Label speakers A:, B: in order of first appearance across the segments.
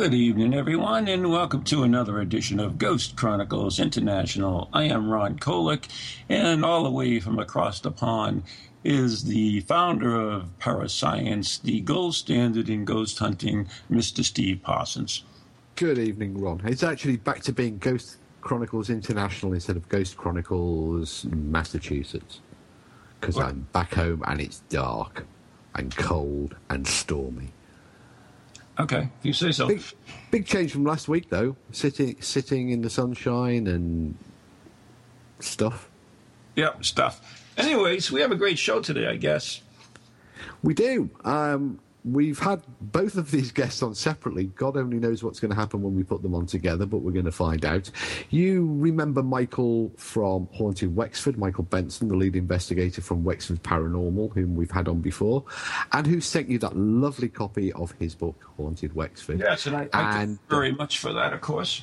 A: Good evening, everyone, and welcome to another edition of Ghost Chronicles International. I am Ron Kolek, and all the way from across the pond is the founder of Parascience, the gold standard in ghost hunting, Mr. Steve Parsons.
B: Good evening, Ron. It's actually back to being Ghost Chronicles International instead of Ghost Chronicles Massachusetts. Because I'm back home and it's dark and cold and stormy.
A: Okay, if you say so.
B: Big, big change from last week, though. Sitting, sitting in the sunshine and stuff.
A: Yep, stuff. Anyways, we have a great show today, I guess.
B: We do. Um, we've had both of these guests on separately. God only knows what's going to happen when we put them on together, but we're going to find out. You remember Michael from Haunted Wexford, Michael Benson, the lead investigator from Wexford Paranormal, whom we've had on before, and who sent you that lovely copy of his book, Haunted Wexford.
A: Yes, and I, I thank
B: And,
A: you very much for that, of course.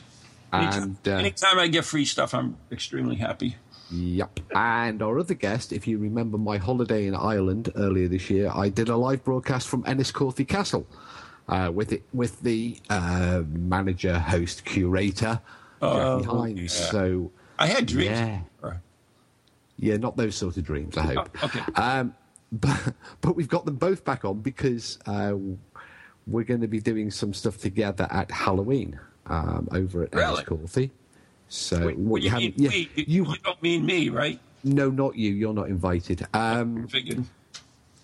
A: Anytime,
B: And, uh,
A: anytime I get free stuff, I'm extremely happy.
B: Yep. And our other guest, if you remember my holiday in Ireland earlier this year, I did a live broadcast from Enniscorthy Castle uh, with it with the uh, manager, host, curator,
A: Oh,
B: Jackie Hines.
A: yeah.
B: So
A: I had dreams.
B: Yeah. Yeah, not those sort of dreams. I hope.
A: Oh, okay.
B: Um, but but we've got them both back on because uh, we're going to be doing some stuff together at Halloween um, over at
A: Really?
B: Enniscorthy. So
A: Wait,
B: what
A: you,
B: you haven't, yeah,
A: you,
B: you
A: you don't mean me, right?
B: no, not you. You're not invited. Um,
A: Figured.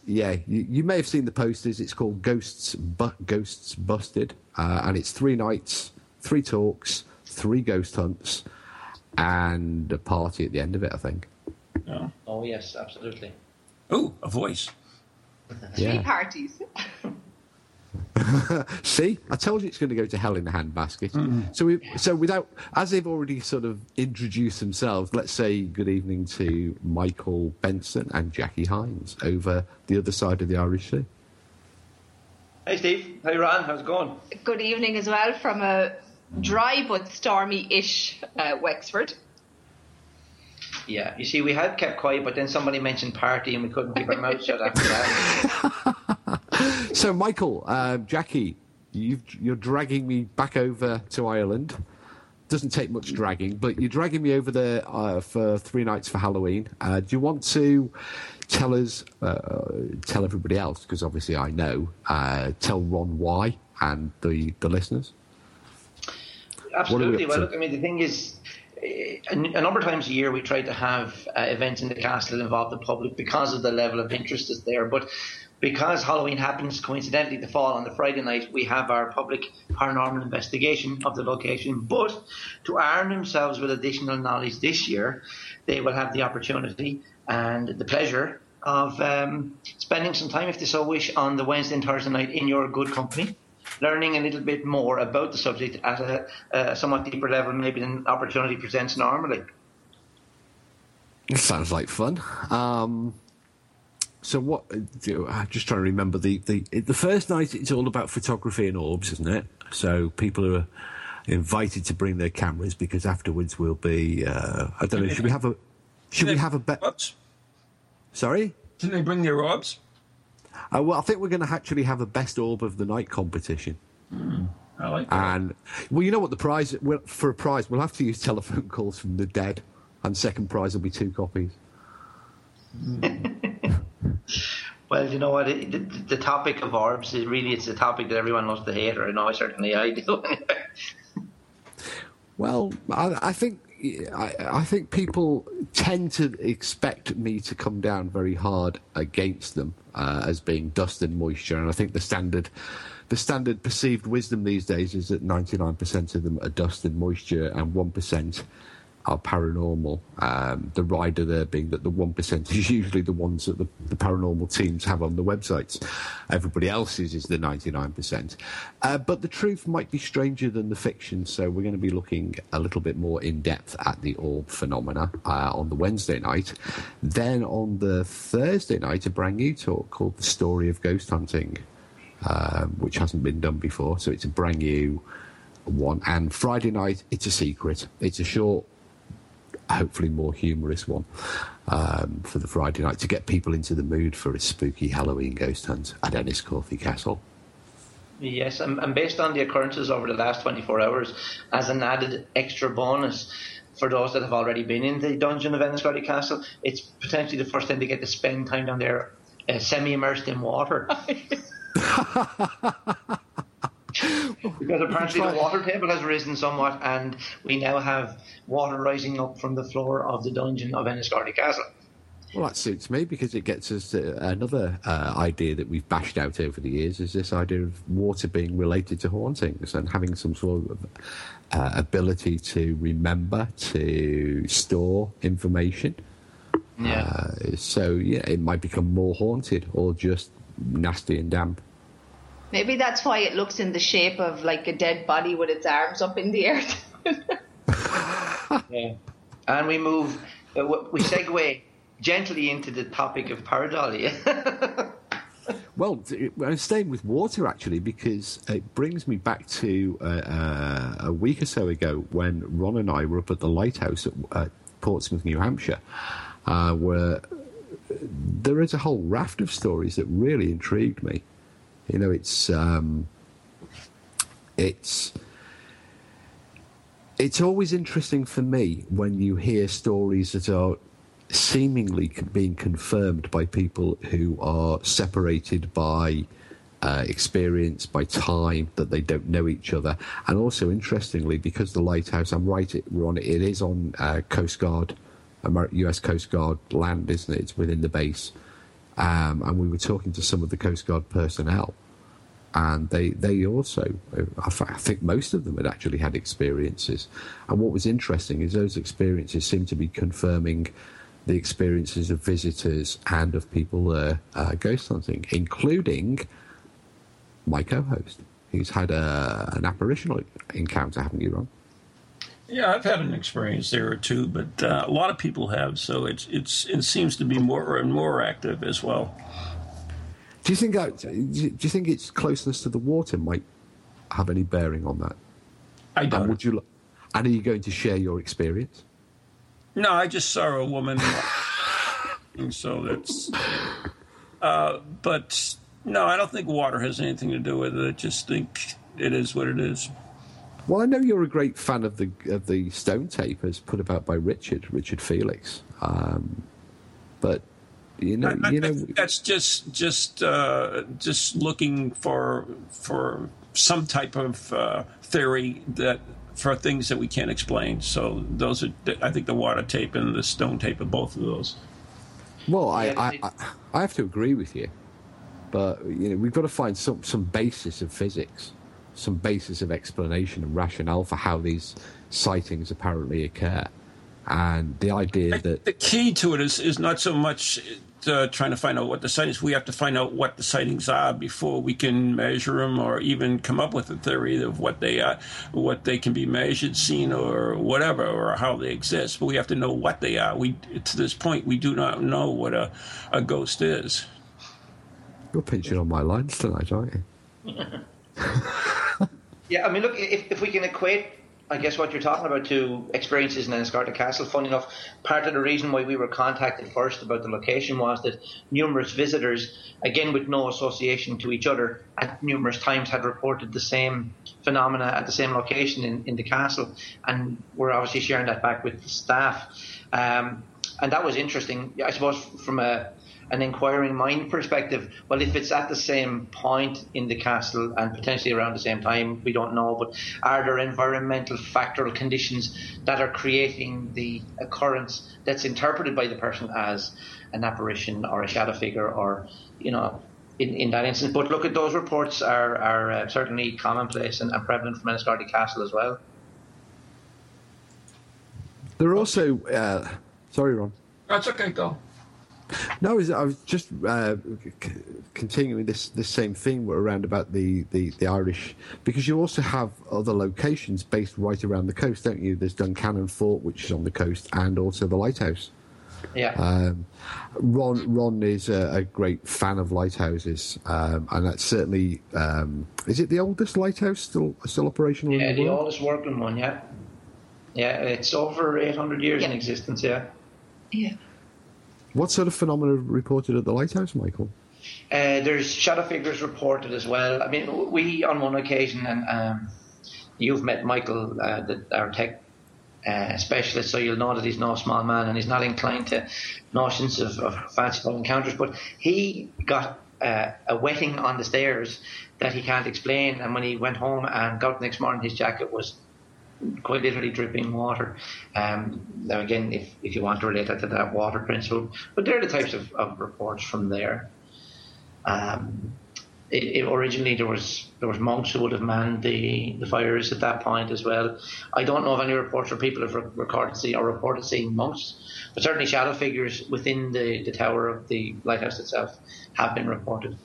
B: Yeah, you, you may have seen the posters. It's called Ghosts Bu- Ghosts Busted, uh, and it's three nights, three talks, three ghost hunts, and a party at the end of it. I think.
A: No.
C: Oh yes, absolutely.
A: Oh, a voice.
D: Three
B: Yeah.
D: parties.
B: See, I told you it's going to go to hell in a handbasket. So, we, so without, as they've already sort of introduced themselves, let's say good evening to Michael Benson and Jackie Hines over the other side of the Irish Sea.
C: Hey Steve, hey Ron, how's it going?
D: Good evening as well from a dry but stormy-ish uh, Wexford.
C: Yeah, you see, we had kept quiet, but then somebody mentioned party, and we couldn't keep our mouth shut after that.
B: So, Michael, uh, Jackie, you've, you're dragging me back over to Ireland. Doesn't take much dragging, but you're dragging me over there uh, for three nights for Halloween. Uh, do you want to tell us, uh, tell everybody else, because obviously I know, uh, tell Ron why and the, the listeners?
C: Absolutely. Well,
B: to?
C: look, I mean, the thing is, a, number of times a year we try to have uh, events in the castle that involve the public because of the level of interest that's there. But because Halloween happens coincidentally to fall on the Friday night, we have our public paranormal investigation of the location. But to arm themselves with additional knowledge this year, they will have the opportunity and the pleasure of um, spending some time, if they so wish, on the Wednesday and Thursday night in your good company learning a little bit more about the subject at a, a somewhat deeper level, maybe than opportunity presents normally.
B: It sounds like fun. Um, so what? I'm just trying to remember the, the the first night. It's all about photography and orbs, isn't it? So people are invited to bring their cameras because afterwards we'll be. Uh, I don't know. Should we have a? Should we have a bet? Sorry.
A: Didn't they bring their orbs?
B: Uh, well, I think we're going to actually have a best orb of the night competition.
A: I like that.
B: And well, you know what the prize well, for a prize we'll have to use telephone calls from the dead, and second prize will be two copies.
C: Well, you know what? It, the, the topic of orbs is really it's a topic that everyone loves to hate, or I know certainly I do.
B: Well, I, I think I, think people tend to expect me to come down very hard against them uh, as being dust and moisture, and I think the standard the standard perceived wisdom these days is that ninety nine percent of them are dust and moisture, and one percent are paranormal. Um, the rider there being that the 1% is usually the ones that the, the, paranormal teams have on the websites. Everybody else's is the 99%. Uh, but the truth might be stranger than the fiction, so we're going to be looking a little bit more in depth at the orb phenomena uh, on the Wednesday night. Then on the Thursday night, a brand new talk called The Story of Ghost Hunting, um, which hasn't been done before, so it's a brand new one. And Friday night, it's a secret. It's a short hopefully more humorous one um, for the Friday night to get people into the mood for a spooky Halloween ghost hunt at Enniscorthy Castle.
C: Yes, and, and based on the occurrences over the last 24 hours, as an added extra bonus for those that have already been in the dungeon of Enniscorthy Castle, it's potentially the first time they get to spend time down there uh, semi immersed in water. because apparently the water table has risen somewhat, and we now have water rising up from the floor of the dungeon of Enniscorthy Castle.
B: Well, that suits me because it gets us to another uh, idea that we've bashed out over the years is this idea of water being related to hauntings and having some sort of uh, ability to remember, to store information.
C: Yeah. Uh,
B: so, yeah, it might become more haunted or just nasty and damp.
D: Maybe that's why it looks in the shape of like a dead body with its arms up in the air.
C: yeah. And we move, uh, we segue gently into the topic of pareidolia.
B: well, I'm staying with water actually because it brings me back to uh, uh, a week or so ago when Ron and I were up at the lighthouse at, at Portsmouth, New Hampshire, uh, where there is a whole raft of stories that really intrigued me. You know, it's um, it's it's always interesting for me when you hear stories that are seemingly being confirmed by people who are separated by uh, experience, by time, that they don't know each other. And also, interestingly, because the lighthouse, I'm right, it, on, it is on uh, Coast Guard, US Coast Guard land, isn't it? It's within the base. Um, and we were talking to some of the Coast Guard personnel, and they they also, I think most of them had actually had experiences. And what was interesting is those experiences seemed to be confirming the experiences of visitors and of people uh, uh, ghost hunting, including my co-host, who's had a, an apparitional encounter, haven't you, Ron?
A: Yeah, I've had an experience there or two, but uh, a lot of people have. So it's it's it seems to be more and more active as well.
B: Do you think that? Do you think its closeness to the water might have any bearing on that?
A: I don't.
B: And would you? And are you going to share your experience?
A: No, I just saw a woman. so that's. Uh, but no, I don't think water has anything to do with it. I just think it is what it is.
B: Well, I know you're a great fan of the of the stone tape as put about by Richard Richard Felix, um, but you know, I, you know,
A: that's just just uh, just looking for for some type of uh, theory that for things that we can't explain. So those are, I think, the water tape and the stone tape are both of those.
B: Well, I, I, I, I have to agree with you, but you know, we've got to find some some basis of physics some basis of explanation and rationale for how these sightings apparently occur. And the idea that
A: the key to it is is not so much uh, trying to find out what the sightings. We have to find out what the sightings are before we can measure them, or even come up with a theory of what they are, what they can be measured, seen, or whatever, or how they exist. But we have to know what they are. We to this point we do not know what a a ghost is.
B: You're pinching on my lines tonight, aren't you?
C: yeah, I mean, look, if, if we can equate, I guess, what you're talking about to experiences in Enniscorthy Castle, funny enough, part of the reason why we were contacted first about the location was that numerous visitors, again with no association to each other, at numerous times had reported the same phenomena at the same location in, in the castle, and we're obviously sharing that back with the staff. Um, and that was interesting, I suppose, from a an inquiring mind perspective, well, if it's at the same point in the castle and potentially around the same time, we don't know. But are there environmental factoral conditions that are creating the occurrence that's interpreted by the person as an apparition or a shadow figure or, you know, in, in that instance. But look at those reports are, are uh, certainly commonplace and, and prevalent from Enniscorthy Castle as well.
B: There are also. Uh, sorry, Ron.
A: That's okay. Go.
B: No, I was, I was just uh, c- continuing this, this same theme around about the, the, the Irish, because you also have other locations based right around the coast, don't you? There's Duncannon Fort, which is on the coast, and also the lighthouse.
C: Yeah.
B: Um, Ron Ron is a, a great fan of lighthouses, um, and that's certainly um, is it the oldest lighthouse still still operational
C: yeah,
B: in the
C: the
B: world?
C: oldest working one, yeah. Yeah, it's over 800 years in existence, yeah.
D: Yeah.
B: What sort of phenomena reported at the lighthouse, Michael?
C: Uh, there's shadow figures reported as well. I mean, we on one occasion, and um, you've met Michael, uh, the, our tech uh, specialist, so you'll know that he's no small man, and he's not inclined to notions of, of fanciful encounters. But he got uh, a wetting on the stairs that he can't explain, and when he went home and got the next morning, his jacket was quite literally dripping water. Um, now, again, if, if you want to relate that to that water principle, but they're the types of, of reports from there. Um, it, it, originally, there was there was monks who would have manned the, the fires at that point as well. I don't know of any reports where people have re- recorded seeing or reported seeing monks, but certainly shadow figures within the, the tower of the lighthouse itself have been reported.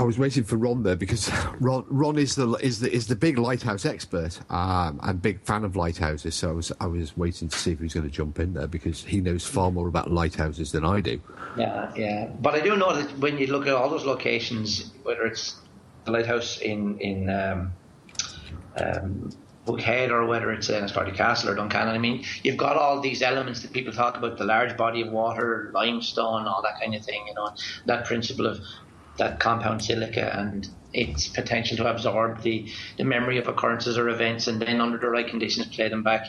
B: I was waiting for Ron there because Ron, Ron is the is the is the big lighthouse expert. Um, big fan of lighthouses, so I was I was waiting to see if he was going to jump in there because he knows far more about lighthouses than I do.
C: Yeah, yeah. But I do know that when you look at all those locations, whether it's the lighthouse in in um, um, Hook Head or whether it's in Enniscorthy Castle or Duncannon, I mean, you've got all these elements that people talk about: the large body of water, limestone, all that kind of thing. You know, that principle of that compound silica and its potential to absorb the, the memory of occurrences or events, and then under the right conditions play them back.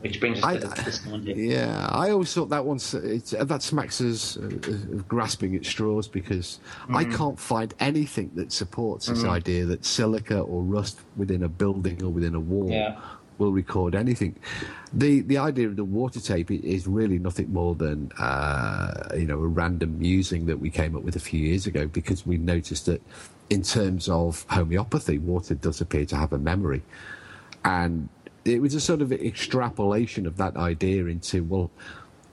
C: Which brings us
B: I-
C: to this dip.
B: Yeah, I always thought that one's it's, uh, that smacks us uh, of grasping at straws because I can't find anything that supports this idea that silica or rust within a building or within a wall
C: Yeah.
B: Will record anything. The the idea of the water tape is really nothing more than uh, you know a random musing that we came up with a few years ago because we noticed that in terms of homeopathy, water does appear to have a memory, and it was a sort of extrapolation of that idea into well,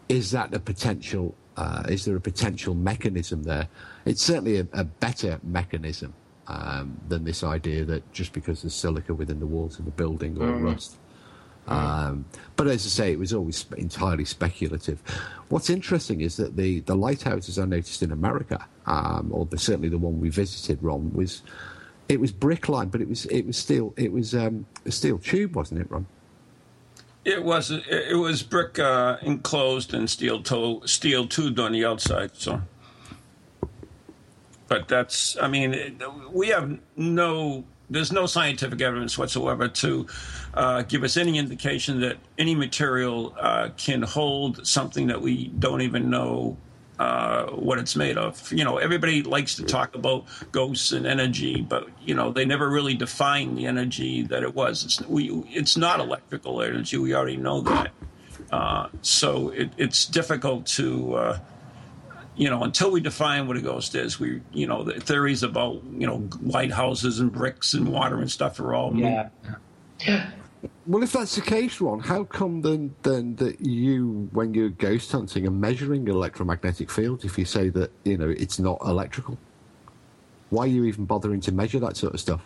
B: is that a potential? Uh, is there a potential mechanism there? It's certainly a, a better mechanism um, than this idea that just because there's silica within the walls of a building or rust. Um, but as I say, it was always sp- entirely speculative. What's interesting is that the, the lighthouses I noticed in America, um, or the, certainly the one we visited, Ron, was it was brick lined, but it was it was steel it was um, a steel tube, wasn't it, Ron?
A: It was it was brick uh, enclosed and steel toe steel tubed on the outside. So, but that's I mean, we have no there's no scientific evidence whatsoever to uh, give us any indication that any material uh, can hold something that we don't even know uh, what it's made of. You know, everybody likes to talk about ghosts and energy, but you know they never really define the energy that it was. It's we it's not electrical energy. We already know that. Uh, so it, it's difficult to. Uh, you know, until we define what a ghost is, we, you know, the theories about, you know, lighthouses and bricks and water and stuff are all
C: Yeah.
B: Well, if that's the case, Ron, how come then then that you, when you're ghost hunting, are measuring electromagnetic fields if you say that you know it's not electrical? Why are you even bothering to measure that sort of stuff?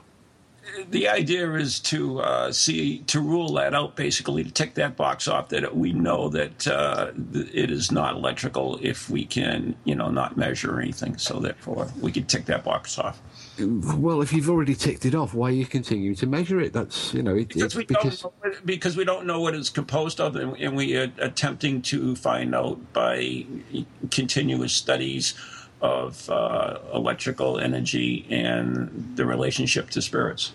A: The idea is to uh, see to rule that out basically to tick that box off that we know that uh, it is not electrical if we can you know not measure anything so therefore we can tick that box off
B: Well, if you've already ticked it off, why are you continuing to measure it? That's you know, it,
A: because we
B: because
A: don't know what, because we don't know what it's composed of and, and we are attempting to find out by continuous studies of uh, electrical energy and the relationship to spirits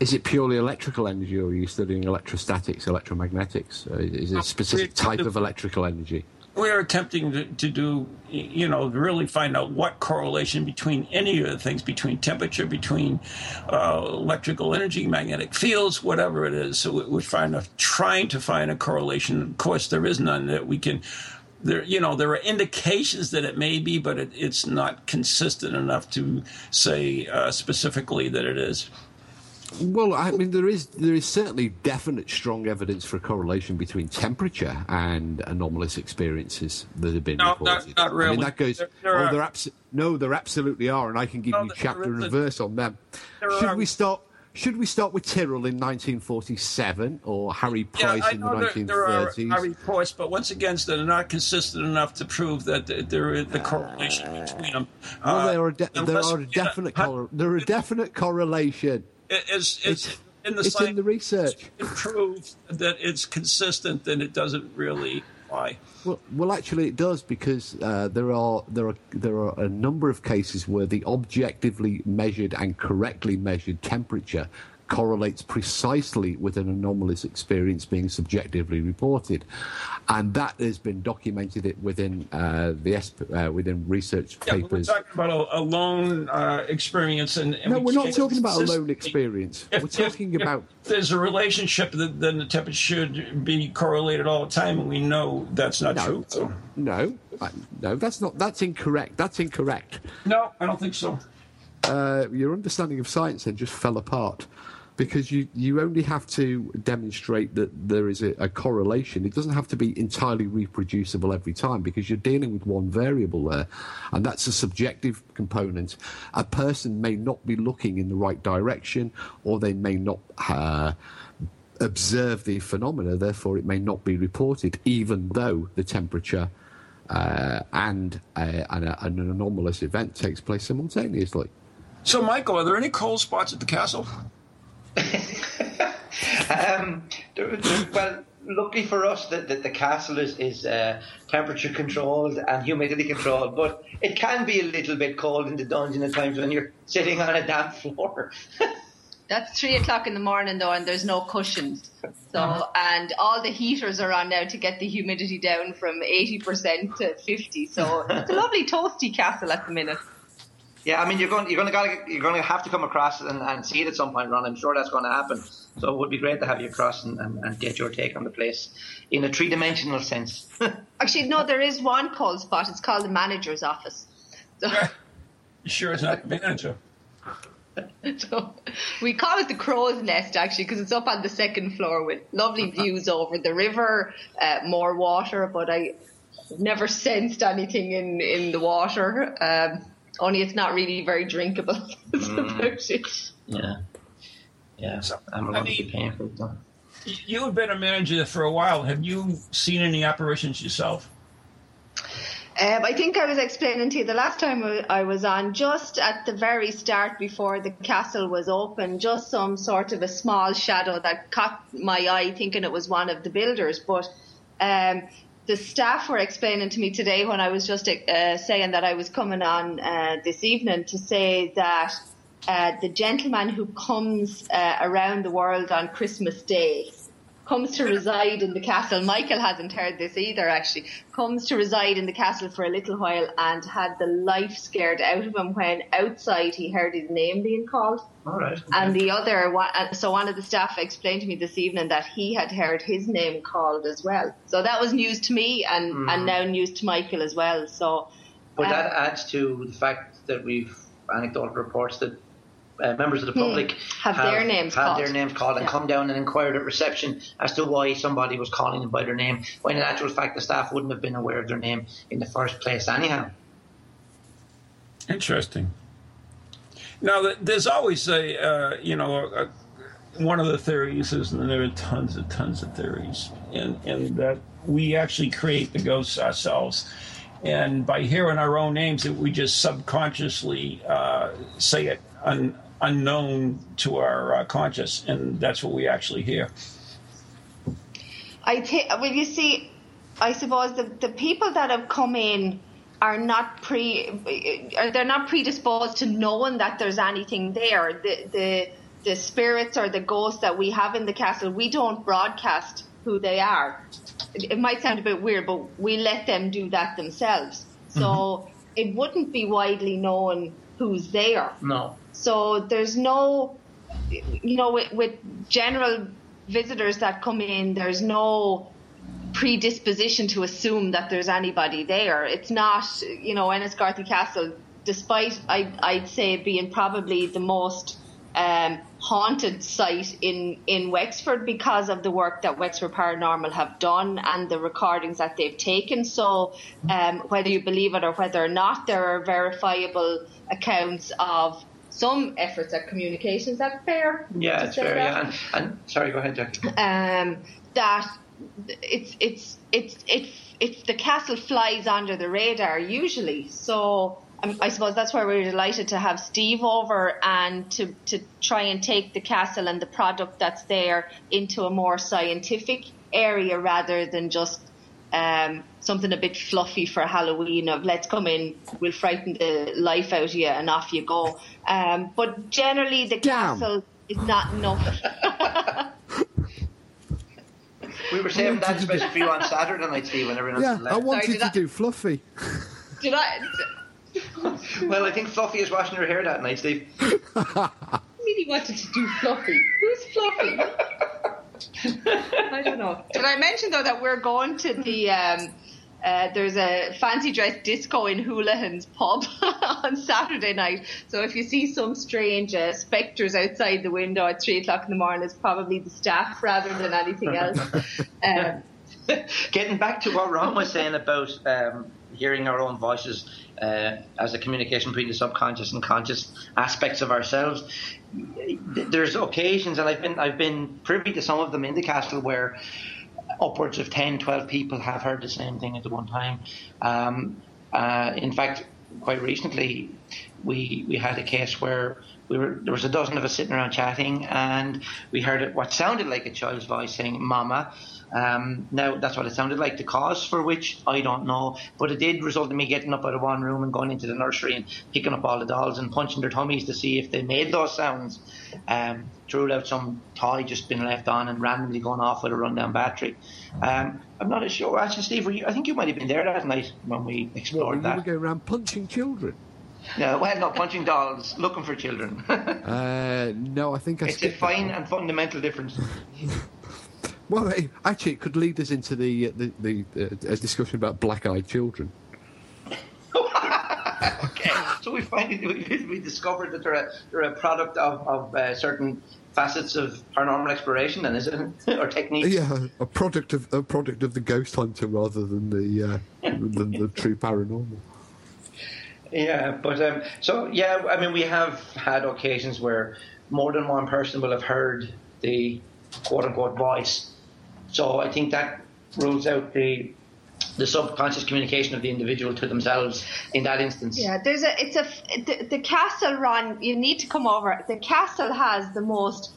B: is it purely electrical energy, or are you studying electrostatics, electromagnetics? Uh, is it a specific type of electrical energy?
A: we're attempting to, to do, you know, really find out what correlation between any of the things, between temperature, between uh, electrical energy, magnetic fields, whatever it is. So we- we're trying to trying to find a correlation. Of course, there is none that we can. There, you know, there are indications that it may be, but it, it's not consistent enough to say uh, specifically that it is.
B: Well, I mean, there is there is certainly definite strong evidence for a correlation between temperature and anomalous experiences that have been
A: No,
B: reported.
A: not- not really.
B: I mean, that goes.
A: There- there
B: oh,
A: are-
B: there abso- no, there absolutely are, and I can give
A: No,
B: you chapter and verse on them. Should
A: are-
B: we start? Should we start with Tyrrell in 1947 or Harry
A: Yeah,
B: Price
A: I
B: in the
A: know there, there are,
B: 1930s?
A: are reports, but once again, they're not consistent enough to prove that there is the correlation between them.
B: well,
A: Uh,
B: there are de- there are a definite
A: yeah,
B: cor- there are a definite correlation.
A: it's, it's,
B: It's-
A: in the
B: it's in the research.
A: to prove that it's consistent, then it doesn't really
B: Well, well, actually, it does because uh, there are there are there are a number of cases where the objectively measured and correctly measured temperature correlates precisely with an anomalous experience being subjectively reported, and that has been documented within uh, the uh, within research
A: Yeah, but we're
B: papers.
A: talking about a, a lone uh, experience, and, and
B: no,
A: we
B: we're not talking about a lone experience.
A: If-
B: We're talking
A: if
B: about
A: there's a relationship, then then the temperature should be correlated all the time, and we know that's not
B: no,
A: true. So.
B: no, I- no. That's not. That's incorrect. That's incorrect.
A: No, I don't think so.
B: Uh, your understanding of science then just fell apart because you, you only have to demonstrate that there is a, a correlation. It doesn't have to be entirely reproducible every time because you're dealing with one variable there, and that's a subjective component. A person may not be looking in the right direction, or they may not. Uh, observe the phenomena, therefore it may not be reported, even though the temperature uh, and uh, an, an anomalous event takes place simultaneously.
A: So, Michael, are there any cold spots at the castle?
C: Um, there- there- well, luckily for us, that the, the castle is, is uh, temperature controlled and humidity controlled, but it can be a little bit cold in the dungeon at times when you're sitting on a damp floor.
D: That's three o'clock in the morning though, and there's no cushions. So, and all the heaters are on now to get the humidity down from 80% to 50. So it's a lovely toasty castle at the minute.
C: Yeah, I mean, you're going, you're going to, gotta, you're going to have to come across and, and see it at some point, Ron. I'm sure that's going to happen. So it would be great to have you across and, and, and get your take on the place in a three-dimensional sense.
D: Actually, no, there is one cold spot. It's called the manager's office. So,
A: You sure it's not the manager?
D: so we call it the crow's nest actually because it's up on the second floor with lovely views over the river, uh, more water, but I never sensed anything in, in the water. Um, only it's not really very drinkable. That's about it.
C: yeah. Yeah,
A: So,
C: I'm
A: I
C: going to be
A: mean-
C: paying for it. though.
A: You- You have been a manager for a while. Have you seen any apparitions yourself?
D: Um, I think I was explaining to you the last time I was on, just at the very start before the castle was open, just some sort of a small shadow that caught my eye, thinking it was one of the builders. But um, the staff were explaining to me today when I was just uh, saying that I was coming on uh, this evening to say that uh, the gentleman who comes uh, around the world on Christmas Day comes to reside in the castle. Michael hasn't heard this either, actually. Comes to reside in the castle for a little while and had the life scared out of him when outside he heard his name being called.
C: All right.
D: And the other one, uh, so one of the staff explained to me this evening that he had heard his name called as well. So that was news to me and, and now news to Michael as well. So,
C: But
D: um,
C: that adds to the fact that we've anecdotal reports that uh, members of the public
D: Hmm. Have their names
C: had
D: called.
C: their names called and
D: Yeah.
C: come down and inquired at reception as to why somebody was calling them by their name, when in actual fact the staff wouldn't have been aware of their name in the first place anyhow.
A: Interesting. Now, there's always a, uh, you know, a, a, one of the theories is, and there are tons and tons of theories, and, and that we actually create the ghosts ourselves. And by hearing our own names, that we just subconsciously uh, say it un, unknown to our uh, conscious, and that's what we actually hear.
D: I think, well, you see, I suppose the, the people that have come in are not pre, they're not predisposed to knowing that there's anything there. The, the, the spirits or the ghosts that we have in the castle, we don't broadcast who they are. It, it might sound a bit weird, but we let them do that themselves. So it wouldn't be widely known who's there.
C: No.
D: So there's no, you know, with, with general visitors that come in, there's no predisposition to assume that there's anybody there. It's not, you know, Enniscorthy Castle, despite I, I'd say being probably the most um, haunted site in, in Wexford because of the work that Wexford Paranormal have done and the recordings that they've taken. So, um, whether you believe it or whether or not, there are verifiable accounts of some efforts at communication. Is that fair?
C: Yeah, it's fair. That? Yeah, and, and, sorry, go ahead, Jackie.
D: Um, that it's it's it's it's it's the castle flies under the radar usually. So um, I suppose that's why we're delighted to have Steve over and to, to try and take the castle and the product that's there into a more scientific area rather than just um, something a bit fluffy for Halloween of let's come in, we'll frighten the life out of you and off you go. Um, but generally the Damn. castle is not enough.
C: we were saving that special for you on Saturday night, Steve, when everyone
B: Yeah, I wanted Sorry, to I... do fluffy.
D: Did I?
C: well, I think Fluffy is washing her hair that night, Steve.
D: really wanted to do Fluffy. Who's Fluffy? I don't know. Did I mention though that we're going to the um, uh, there's a fancy dress disco in Houlihan's pub on Saturday night. So if you see some strange uh, spectres outside the window at three o'clock in the morning, it's probably the staff rather than anything else. Um,
C: Getting back to what Ron was saying about um, hearing our own voices uh, as a communication between the subconscious and conscious aspects of ourselves. There's occasions, and I've been I've been privy to some of them in the castle where upwards of 10, 12 people have heard the same thing at the one time. Um, uh, in fact, quite recently, we we had a case where we were there was a dozen of us sitting around chatting, and we heard what sounded like a child's voice saying "Mama," Um, now, that's what it sounded like. The cause for which, I don't know. But it did result in me getting up out of one room and going into the nursery and picking up all the dolls and punching their tummies to see if they made those sounds. Um, to rule out some toy just been left on and randomly going off with a rundown battery. Um, I'm not sure. Actually, Steve, you, I think you might have been there that night when we explored
B: what,
C: that.
B: You were going around punching children.
C: No, well, not punching dolls, looking for children.
B: uh, no, I think I
C: it's a fine and fundamental difference.
B: Well, actually, it could lead us into the uh, the, the uh, discussion about black-eyed children.
C: okay, so we find we discovered that they're a, they're a product of, of uh, certain facets of paranormal exploration, then is it, or techniques?
B: Yeah, a product of a product of the ghost hunter rather than the uh, than the true paranormal.
C: Yeah, but um, so yeah, I mean, we have had occasions where more than one person will have heard the quote unquote voice so I think that rules out the the subconscious communication of the individual to themselves in that instance.
D: Yeah, there's a it's a the, the castle run. You need to come over. The castle has the most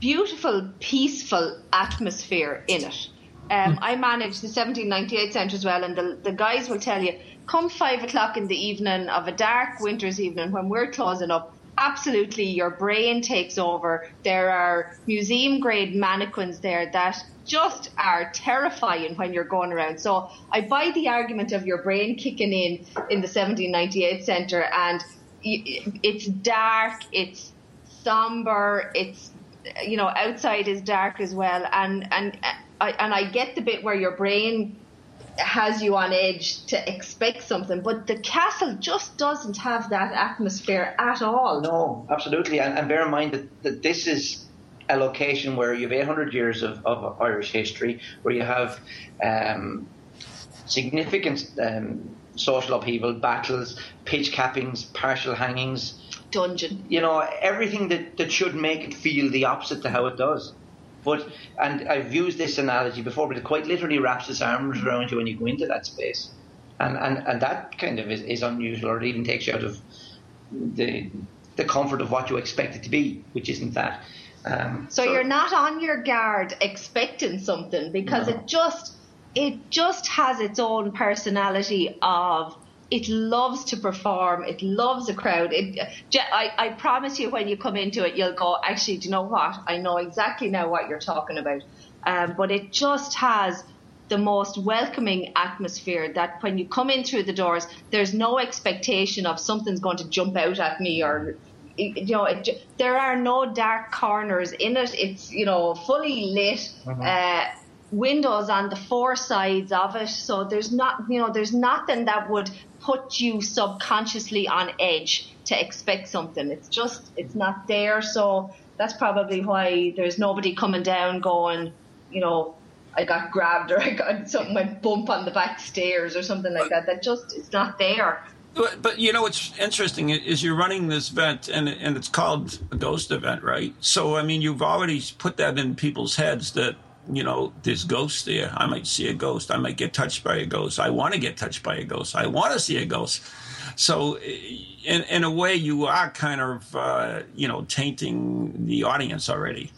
D: beautiful, peaceful atmosphere in it. Um, I manage the 1798 centre as well, and the, the guys will tell you, come five o'clock in the evening of a dark winter's evening when we're closing up, absolutely your brain takes over. There are museum grade mannequins there that just are terrifying when you're going around. So I buy the argument of your brain kicking in in the 1798 Centre, and it's dark, it's somber, it's you know outside is dark as well, and and I and I get the bit where your brain has you on edge to expect something, but the castle just doesn't have that atmosphere at all.
C: No, absolutely, and, and bear in mind that, that this is a location where you have 800 years of, of Irish history, where you have um, significant um, social upheaval, battles, pitch cappings, partial hangings.
D: Dungeon.
C: You know, everything that, that should make it feel the opposite to how it does. But, and I've used this analogy before, but it quite literally wraps its arms around you when you go into that space. And, and, and that kind of is, is unusual, or it even takes you out of the, the comfort of what you expect it to be, which isn't that.
D: Um, so, so, you're not on your guard expecting something because no. it just it just has its own personality of it loves to perform it loves a crowd it, I, I promise you when you come into it you'll go actually do you know what I know exactly now what you're talking about um, but it just has the most welcoming atmosphere that when you come in through the doors there's no expectation of something's going to jump out at me or you know, it, there are no dark corners in it. It's you know fully lit. Mm-hmm. Uh, windows on the four sides of it, so there's not you know there's nothing that would put you subconsciously on edge to expect something. It's just it's not there. So that's probably why there's nobody coming down going, you know, I got grabbed or I got something went bump on the back stairs or something like that. That just it's not there.
A: But, but you know what's interesting is you're running this event and and it's called a ghost event, right? So I mean you've already put that in people's heads that you know there's ghosts there. I might see a ghost. I might get touched by a ghost. I want to get touched by a ghost. I want to see a ghost. So in in a way you are kind of uh, you know tainting the audience already.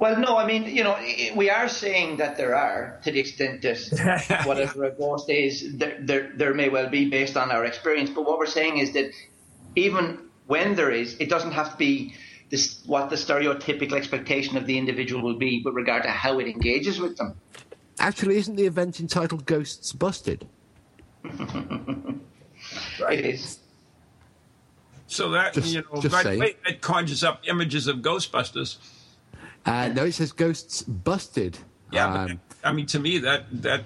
C: Well, no, I mean, you know, we are saying that there are, to the extent that whatever a ghost is, there, there, there may well be based on our experience. But what we're saying is that even when there is, it doesn't have to be this, what the stereotypical expectation of the individual will be with regard to how it engages with them.
B: Actually, isn't the event entitled Ghosts Busted?
C: right. It is.
A: So that, just, you know, right away, it conjures up images of Ghostbusters.
B: Uh, no, it says ghosts busted.
A: Yeah, um, I mean, to me, that that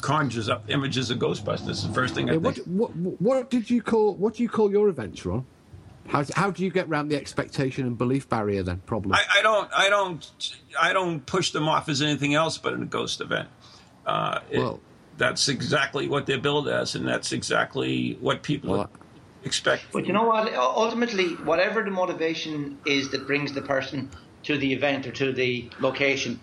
A: conjures up images of Ghostbusters. The first thing I
B: what,
A: think.
B: What, what did you call? What do you call your event, Ron? How, how do you get around the expectation and belief barrier then? Problem.
A: I, I don't. I don't. I don't push them off as anything else but a ghost event. Uh, it, well, that's exactly what they're billed as, and that's exactly what people well, expect.
C: But you know what? Ultimately, whatever the motivation is that brings the person to the event or to the location,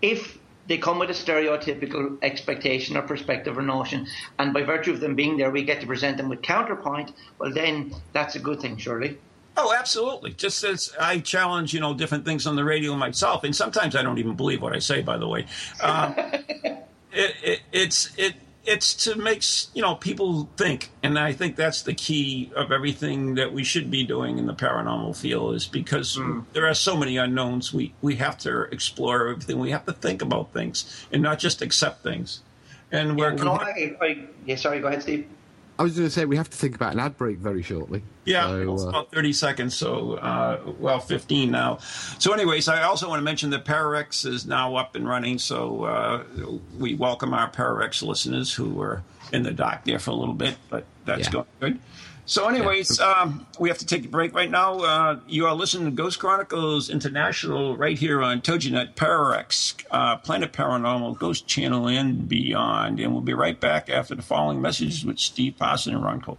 C: if they come with a stereotypical expectation or perspective or notion, and by virtue of them being there, we get to present them with counterpoint, well, then that's a good thing, surely.
A: Oh, absolutely. Just as I challenge, you know, different things on the radio myself, and sometimes I don't even believe what I say. By the way, um, it, it, it's it it's to make you know people think, and I think that's the key of everything that we should be doing in the paranormal field. Is because mm. there are so many unknowns. We we have to explore everything. We have to think about things and not just accept things. And we're
C: yeah, no, I, I, yeah, sorry, go ahead, Steve.
B: I was going to say we have to think about an ad break very shortly.
A: Yeah, so, it's uh, about 30 seconds. So, uh, well, 15 now. So, anyways, I also want to mention that Pararex is now up and running. So, uh, we welcome our Pararex listeners who were in the dock there for a little bit, but that's yeah. going good. So, anyways, um, we have to take a break right now. Uh, you are listening to Ghost Chronicles International right here on TogiNet Pararex, uh, Planet Paranormal, Ghost Channel, and beyond. And we'll be right back after the following messages with Steve Parson and Ron Cole.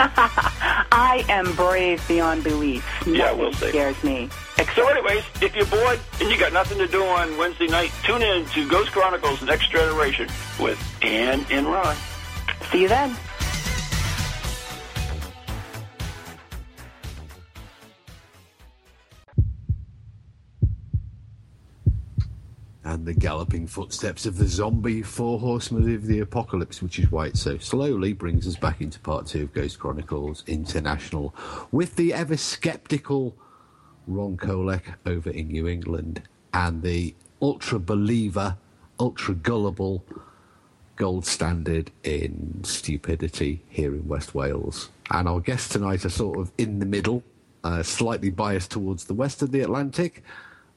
E: I am brave beyond belief.
F: Yeah, we'll see.
E: scares me.
F: So, anyways, if you're bored and you got nothing to do on Wednesday night, tune in to Ghost Chronicles Next Generation with Ann and Ron.
E: See you then.
B: And the galloping footsteps of the zombie four horsemen of the apocalypse, which is why it so slowly brings us back into part two of Ghost Chronicles International with the ever skeptical Ron Kolek over in New England and the ultra believer, ultra gullible gold standard in stupidity here in West Wales. And our guests tonight are sort of in the middle, uh, slightly biased towards the west of the Atlantic,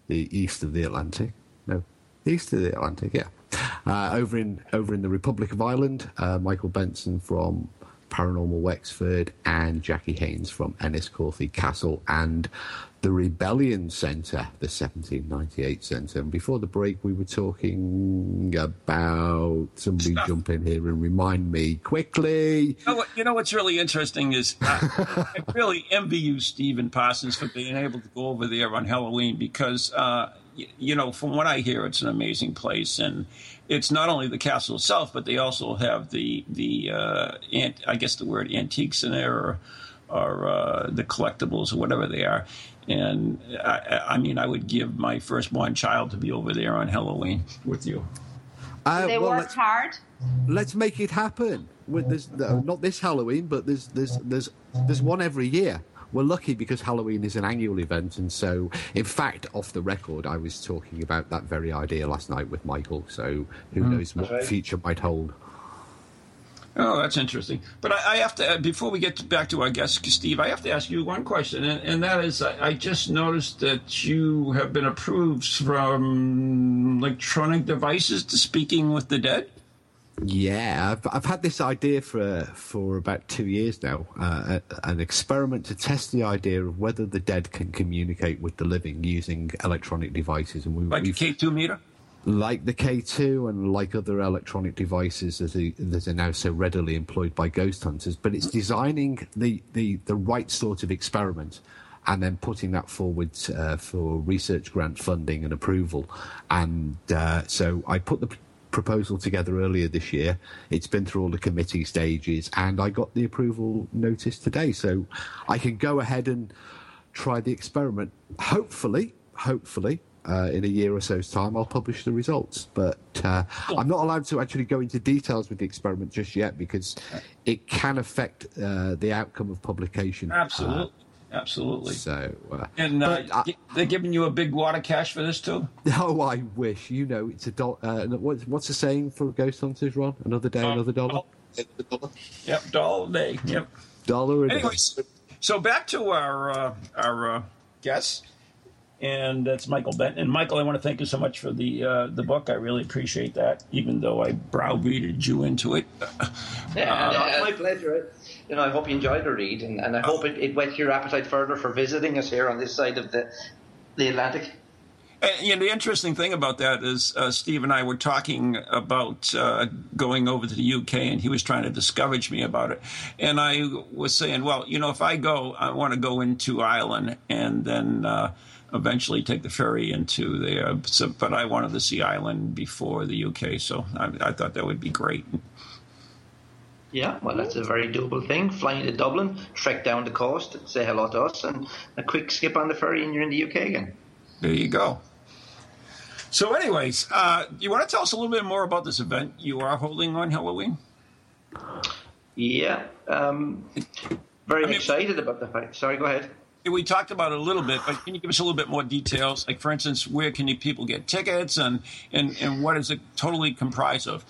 B: the east of the Atlantic. No, east of the Atlantic, yeah. Uh, over in over in the Republic of Ireland, uh, Michael Benson from Paranormal Wexford and Jackie Haynes from Enniscorthy Castle and the Rebellion Centre, the 1798 Centre. And before the break, we were talking about somebody jump in here and remind me quickly.
A: You know, what, you know what's really interesting is uh, I really envy you, Stephen Parsons, for being able to go over there on Halloween because, uh, you know, from what I hear, it's an amazing place, and it's not only the castle itself, but they also have the the uh, ant, I guess the word antiques in there, or, or uh, the collectibles, or whatever they are. And I, I mean, I would give my firstborn child to be over there on Halloween with you.
B: Uh,
D: they
B: well,
D: work
B: let's-
D: hard.
B: let's make it happen. With this, no, not this Halloween, but there's there's there's there's one every year. We're lucky because Halloween is an annual event, and so in fact, off the record, I was talking about that very idea last night with Michael. So who
A: Mm.
B: knows what
A: That's right.
B: future might hold.
A: Oh, that's interesting. But I, I have to, uh, before we get back to our guest, Steve, I have to ask you one question, and, and that is I, I just noticed that you have been approved from electronic devices to speaking with the dead.
B: Yeah, I've, I've had this idea for for about two years now. Uh, an experiment to test the idea of whether the dead can communicate with the living using electronic devices, and we,
A: Like a
B: we've
A: K2 meter?
B: like the K2 and like other electronic devices that are, that are now so readily employed by ghost hunters, but it's designing the, the, the right sort of experiment and then putting that forward uh, for research grant funding and approval. And uh, so I put the proposal together earlier this year. It's been through all the committee stages, and I got the approval notice today. So I can go ahead and try the experiment. Hopefully, hopefully, uh, in a year or so's time, I'll publish the results. But uh, I'm not allowed to actually go into details with the experiment just yet because it can affect uh, the outcome of publication.
A: Absolutely. Absolutely.
B: So, uh,
A: And uh,
B: but I-
A: they're giving you a big wad of cash for this, too?
B: oh, I wish. You know, it's a dollar. Uh, what's, what's the saying for ghost hunters, Ron? Another day, another dollar. dollar.
A: Yep, dollar a day. Yep.
B: Dollar a day.
A: Anyways, so back to our uh, our uh, guest, and that's Michael Benson. And Michael, I want to thank you so much for the uh, the book. I really appreciate that, even though I browbeated you into it.
C: Yeah,
A: Uh,
C: uh, my pleasure. You know, I hope you enjoyed the read, and, and I hope it, it whets your appetite further for visiting us here on this side of the the Atlantic.
A: And, you know, the interesting thing about that is uh, Steve and I were talking about uh, going over to the UK, and he was trying to discourage me about it. And I was saying, well, you know, if I go, I want to go into Ireland and then uh, eventually take the ferry into there. So, but I wanted to see Ireland before the UK, so I, I thought that would be great.
C: Yeah, well, that's a very doable thing. Flying to Dublin, trek down the coast, say hello to us, and a quick skip on the ferry, and you're in the UK again.
A: There you go. So, anyways, uh, you want to tell us a little bit more about this event you are holding on Halloween?
C: Yeah, um, very
A: I mean-
C: excited about the fact. Sorry, go ahead.
A: We talked about it a little bit, but can you give us a little bit more details? Like, for instance, where can you, people get tickets, and, and and what is it totally comprised of?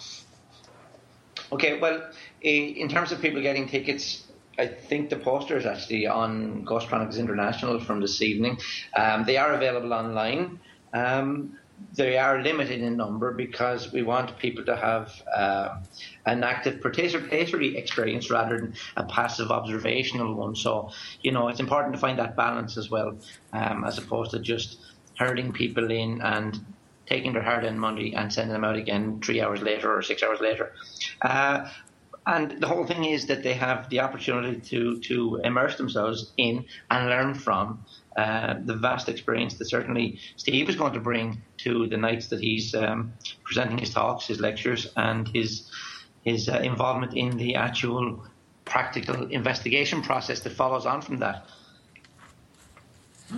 C: Okay, well, in terms of people getting tickets, I think the poster is actually on Ghost Chronicles International from this evening. Um, they are available online. Um, they are limited in number because we want people to have uh, an active participatory experience rather than a passive observational one. So, you know, it's important to find that balance as well, um, as opposed to just herding people in and taking their hard-earned money and sending them out again three hours later or six hours later. Uh, and the whole thing is that they have the opportunity to to immerse themselves in and learn from uh, the vast experience that certainly Steve is going to bring to the nights that he's um, presenting his talks, his lectures, and his his uh, involvement in the actual practical investigation process that follows on from that.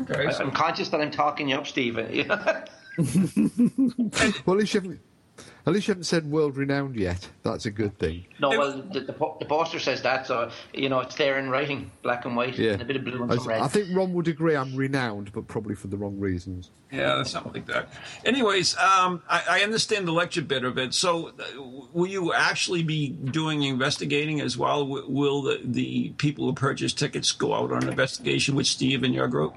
A: Okay,
C: I, am conscious that I'm talking you up, Steve.
B: well, at least you haven't, at least you haven't said world renowned yet. That's a good thing.
C: No, well, the, the, the poster says that, so you know it's there in writing, black and white,
B: Yeah.
C: and a bit of blue and
B: I,
C: some red.
B: I think Ron would agree I'm renowned, but probably for the wrong reasons.
A: Yeah, something like that. Anyways, um, I, I understand the lecture bit of it. So, uh, will you actually be doing investigating as well? W- Will the, the people who purchase tickets go out on an investigation with Steve and your group?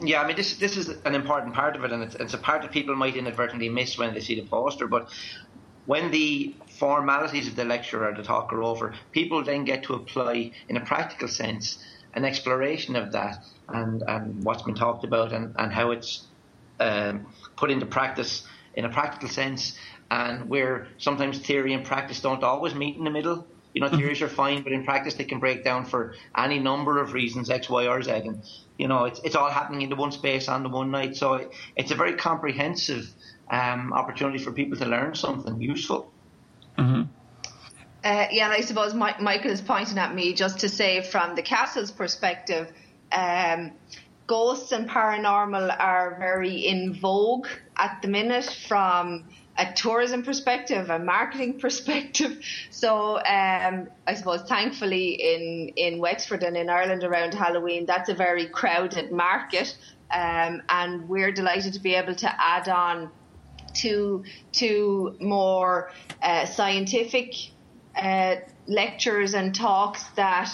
C: Yeah, I mean this this is an important part of it, and it's, it's a part that people might inadvertently miss when they see the poster. But when the formalities of the lecture or the talk are over, people then get to apply, in a practical sense, an exploration of that and, and what's been talked about and, and how it's um, put into practice in a practical sense, and where sometimes theory and practice don't always meet in the middle. You know, theories are fine, but in practice they can break down for any number of reasons, X, Y, or Z. And you know, it's it's all happening in the one space on the one night. So it, it's a very comprehensive um, opportunity for people to learn something useful.
D: Uh, yeah, and I suppose Mi- Michael is pointing at me just to say from the castle's perspective, um, ghosts and paranormal are very in vogue at the minute from a tourism perspective, a marketing perspective. So um, I suppose thankfully in, in Wexford and in Ireland around Halloween, that's a very crowded market. Um, and we're delighted to be able to add on to to more uh, scientific uh, lectures and talks that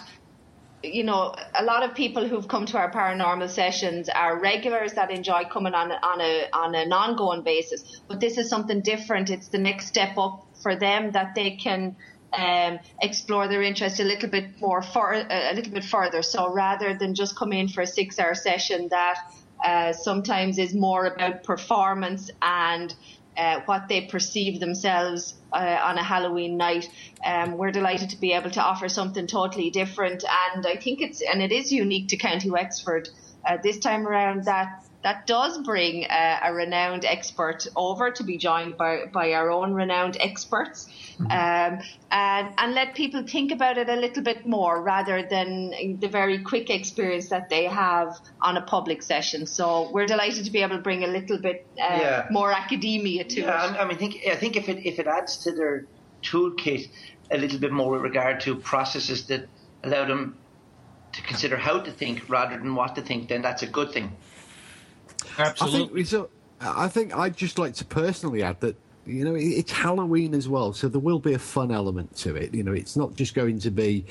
D: you know a lot of people who've come to our paranormal sessions are regulars that enjoy coming on on a on an ongoing basis. But this is something different. It's the next step up for them that they can um, explore their interest a little bit more for a little bit further. So rather than just come in for a six hour session that uh, sometimes is more about performance and uh, what they perceive themselves uh, on a Halloween night. Um, we're delighted to be able to offer something totally different, and I think it's and it is unique to County Wexford uh, this time around that that does bring uh, a renowned expert over to be joined by by our own renowned experts. Um, and, and let people think about it a little bit more rather than the very quick experience that they have on a public session. So we're delighted to be able to bring a little bit uh,
C: Yeah.
D: more academia to
C: Yeah,
D: it.
C: I, I mean, think I think if it if it adds to their toolkit a little bit more with regard to processes that allow them to consider how to think rather than what to think, then that's a good thing.
B: I think I think I'd just like to personally add that you know it's Halloween as well, so there will be a fun element to it. You know, it's not just going to be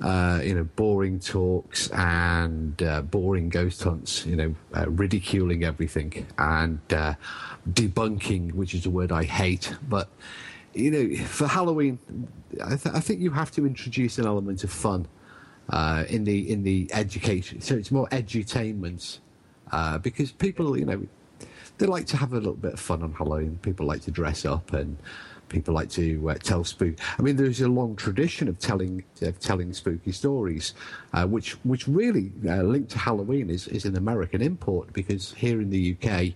B: uh, you know boring talks and uh, boring ghost hunts. You know, uh, ridiculing everything and uh, debunking, which is a word I hate, but. You know, for Halloween, I, th- I think you have to introduce an element of fun uh, in the in the education. So it's more edutainment uh, because people, you know, they like to have a little bit of fun on Halloween. People like to dress up and people like to uh, tell spook. I mean, there's a long tradition of telling of telling spooky stories, uh, which which really uh, linked to Halloween is is an American import because here in the UK.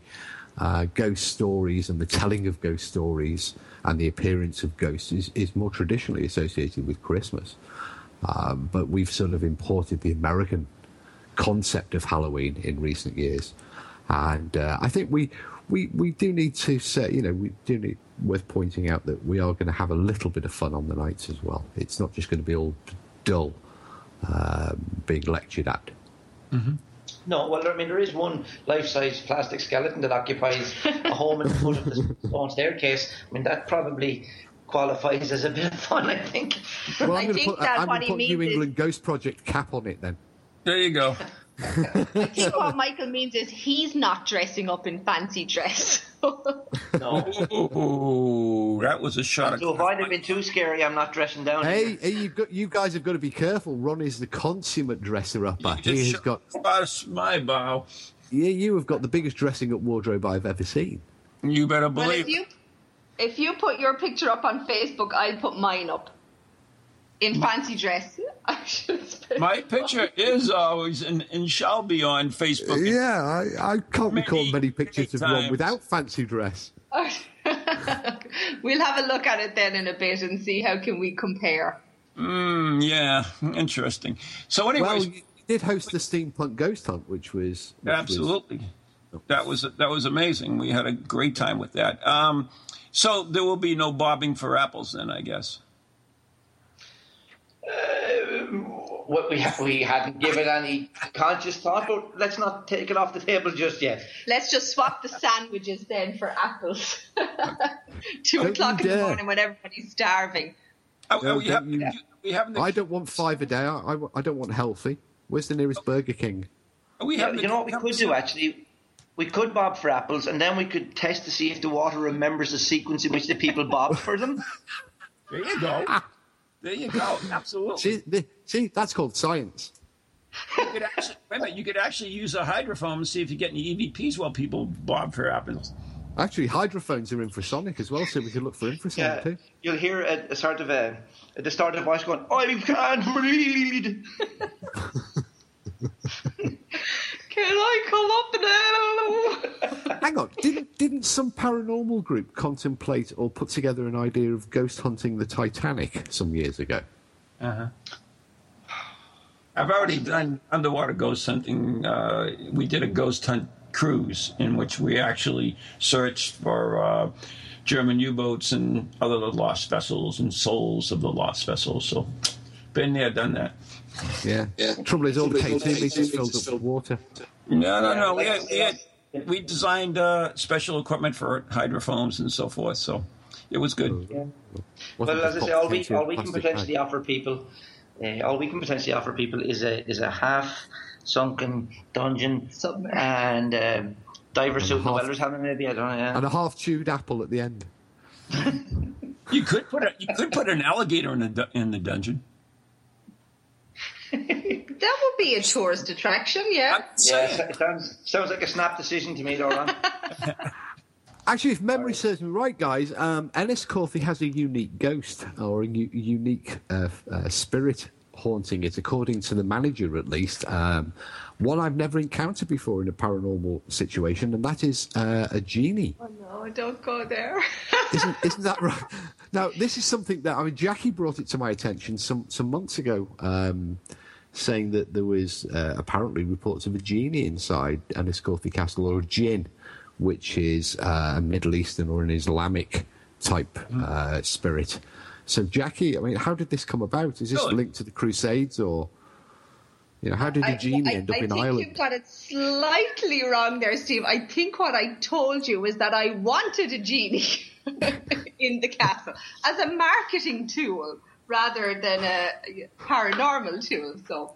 B: Uh, ghost stories and the telling of ghost stories and the appearance of ghosts is, is more traditionally associated with Christmas. Um, but we've sort of imported the American concept of Halloween in recent years. And uh, I think we, we, we do need to say, you know, we do need worth pointing out that we are going to have a little bit of fun on the nights as well. It's not just going to be all dull um, being lectured at.
C: No, well, I mean, there is one life-size plastic skeleton that occupies a home in the foot of the stone staircase. I mean, that probably qualifies as a bit of fun, I think.
B: Well, I'm
D: I
B: going to
D: think
B: put,
D: that
B: I'm
D: what
B: going to
D: he
B: put New
D: means is-
B: England Ghost Project cap on it then.
A: There you go.
D: I think what Michael means is he's not dressing up in fancy dress.
C: No.
A: Ooh, that was a shot.
C: To avoid it being too scary, I'm not dressing down.
B: Hey, hey you, got, you guys have got to be careful. Ron is the consummate dresser upper. He has got,
A: That's my bow.
B: yeah, you have got the biggest dressing up wardrobe I've ever seen.
A: You better
D: well,
A: believe.
D: if you if you put your picture up on Facebook, I'll put mine up in fancy dress. I should spend
A: My picture is always and, and shall be on Facebook.
B: Yeah, I, I can't recall
A: Many,
B: many pictures of
A: many
B: Ron
A: times.
B: without fancy dress.
D: we'll have a look at it then in a bit and see how can we compare.
A: Mm, yeah, interesting. So, anyways,
B: well, you did host the steampunk ghost hunt, which was which was-
A: absolutely, that was that was amazing. We had a great time with that. Um, so there will be no bobbing for apples then, I guess.
C: Uh, what we ha- we hadn't given any conscious thought, but let's not take it off the table just yet.
D: Let's just swap the sandwiches then for apples. Two
B: Don't
D: o'clock in the morning when everybody's starving.
A: Uh, oh,
B: No,
A: we,
B: don't
A: have,
B: you-
A: we haven't.
B: I don't want five a day. I, I, I don't want healthy. Where's the nearest Burger King?
A: Uh, we
C: Yeah, you know what we could do actually? We could bob for apples, and then we could test to see if the water remembers the sequence in which the people bobbed for them.
A: There you go. There you go. Absolutely.
B: See, the, see, that's called science.
A: You could actually, wait a minute, you could actually use a hydrophone and see if you get any EVPs while people bob for apples.
B: Actually, hydrophones are infrasonic as well, so we could look for infrasonic
C: Yeah,
B: too.
C: you'll hear a, a sort of a, a distorted voice going, "I can't breathe."
D: Can I come up?
B: Hang on, didn't didn't some paranormal group contemplate or put together an idea of ghost hunting the Titanic some years ago?
A: Uh-huh. I've already done underwater ghost hunting. Uh, we did a ghost hunt cruise in which we actually searched for uh, German U-boats and other lost vessels and souls of the lost vessels. So, been there, done that.
B: Yeah. yeah. Trouble is, all the K2 meters filled up with water.
A: No, no, no. We had, we, had, we designed uh, special equipment for hydrophones and so forth. So, it was good.
C: Well, as I say, all we all we can potentially offer people, uh, all we can potentially offer people is a is a half sunken dungeon and um, diver suit. and a welder's helmet, maybe I don't know. Yeah.
B: And a half chewed apple at the end.
A: You could put a, you could put an alligator in the in the dungeon.
D: That would be a tourist attraction, yeah.
C: Yeah, it sounds sounds like a snap decision to me, Doran.
B: Actually, if memory serves me right, guys, um, Enniscorthy has a unique ghost or a u- unique uh, uh, spirit haunting it, according to the manager at least. Um, one I've never encountered before in a paranormal situation, and that is uh, a genie.
D: Oh no, don't go there.
B: Isn't, isn't that right? Now, this is something that I mean, Jackie brought it to my attention some some months ago, um, saying that there was uh, apparently reports of a genie inside Enniscorthy Castle or a jinn, which is uh, a Middle Eastern or an Islamic type uh, spirit. So, Jackie, I mean, how did this come about? Is this
A: Good.
B: linked to the Crusades, or you know, how did the genie
D: I,
B: end up
D: I
B: in
D: think
B: Ireland?
D: you've got it slightly wrong there, Steve. I think what I told you was that I wanted a genie in the castle as a marketing tool rather than a paranormal tool. So,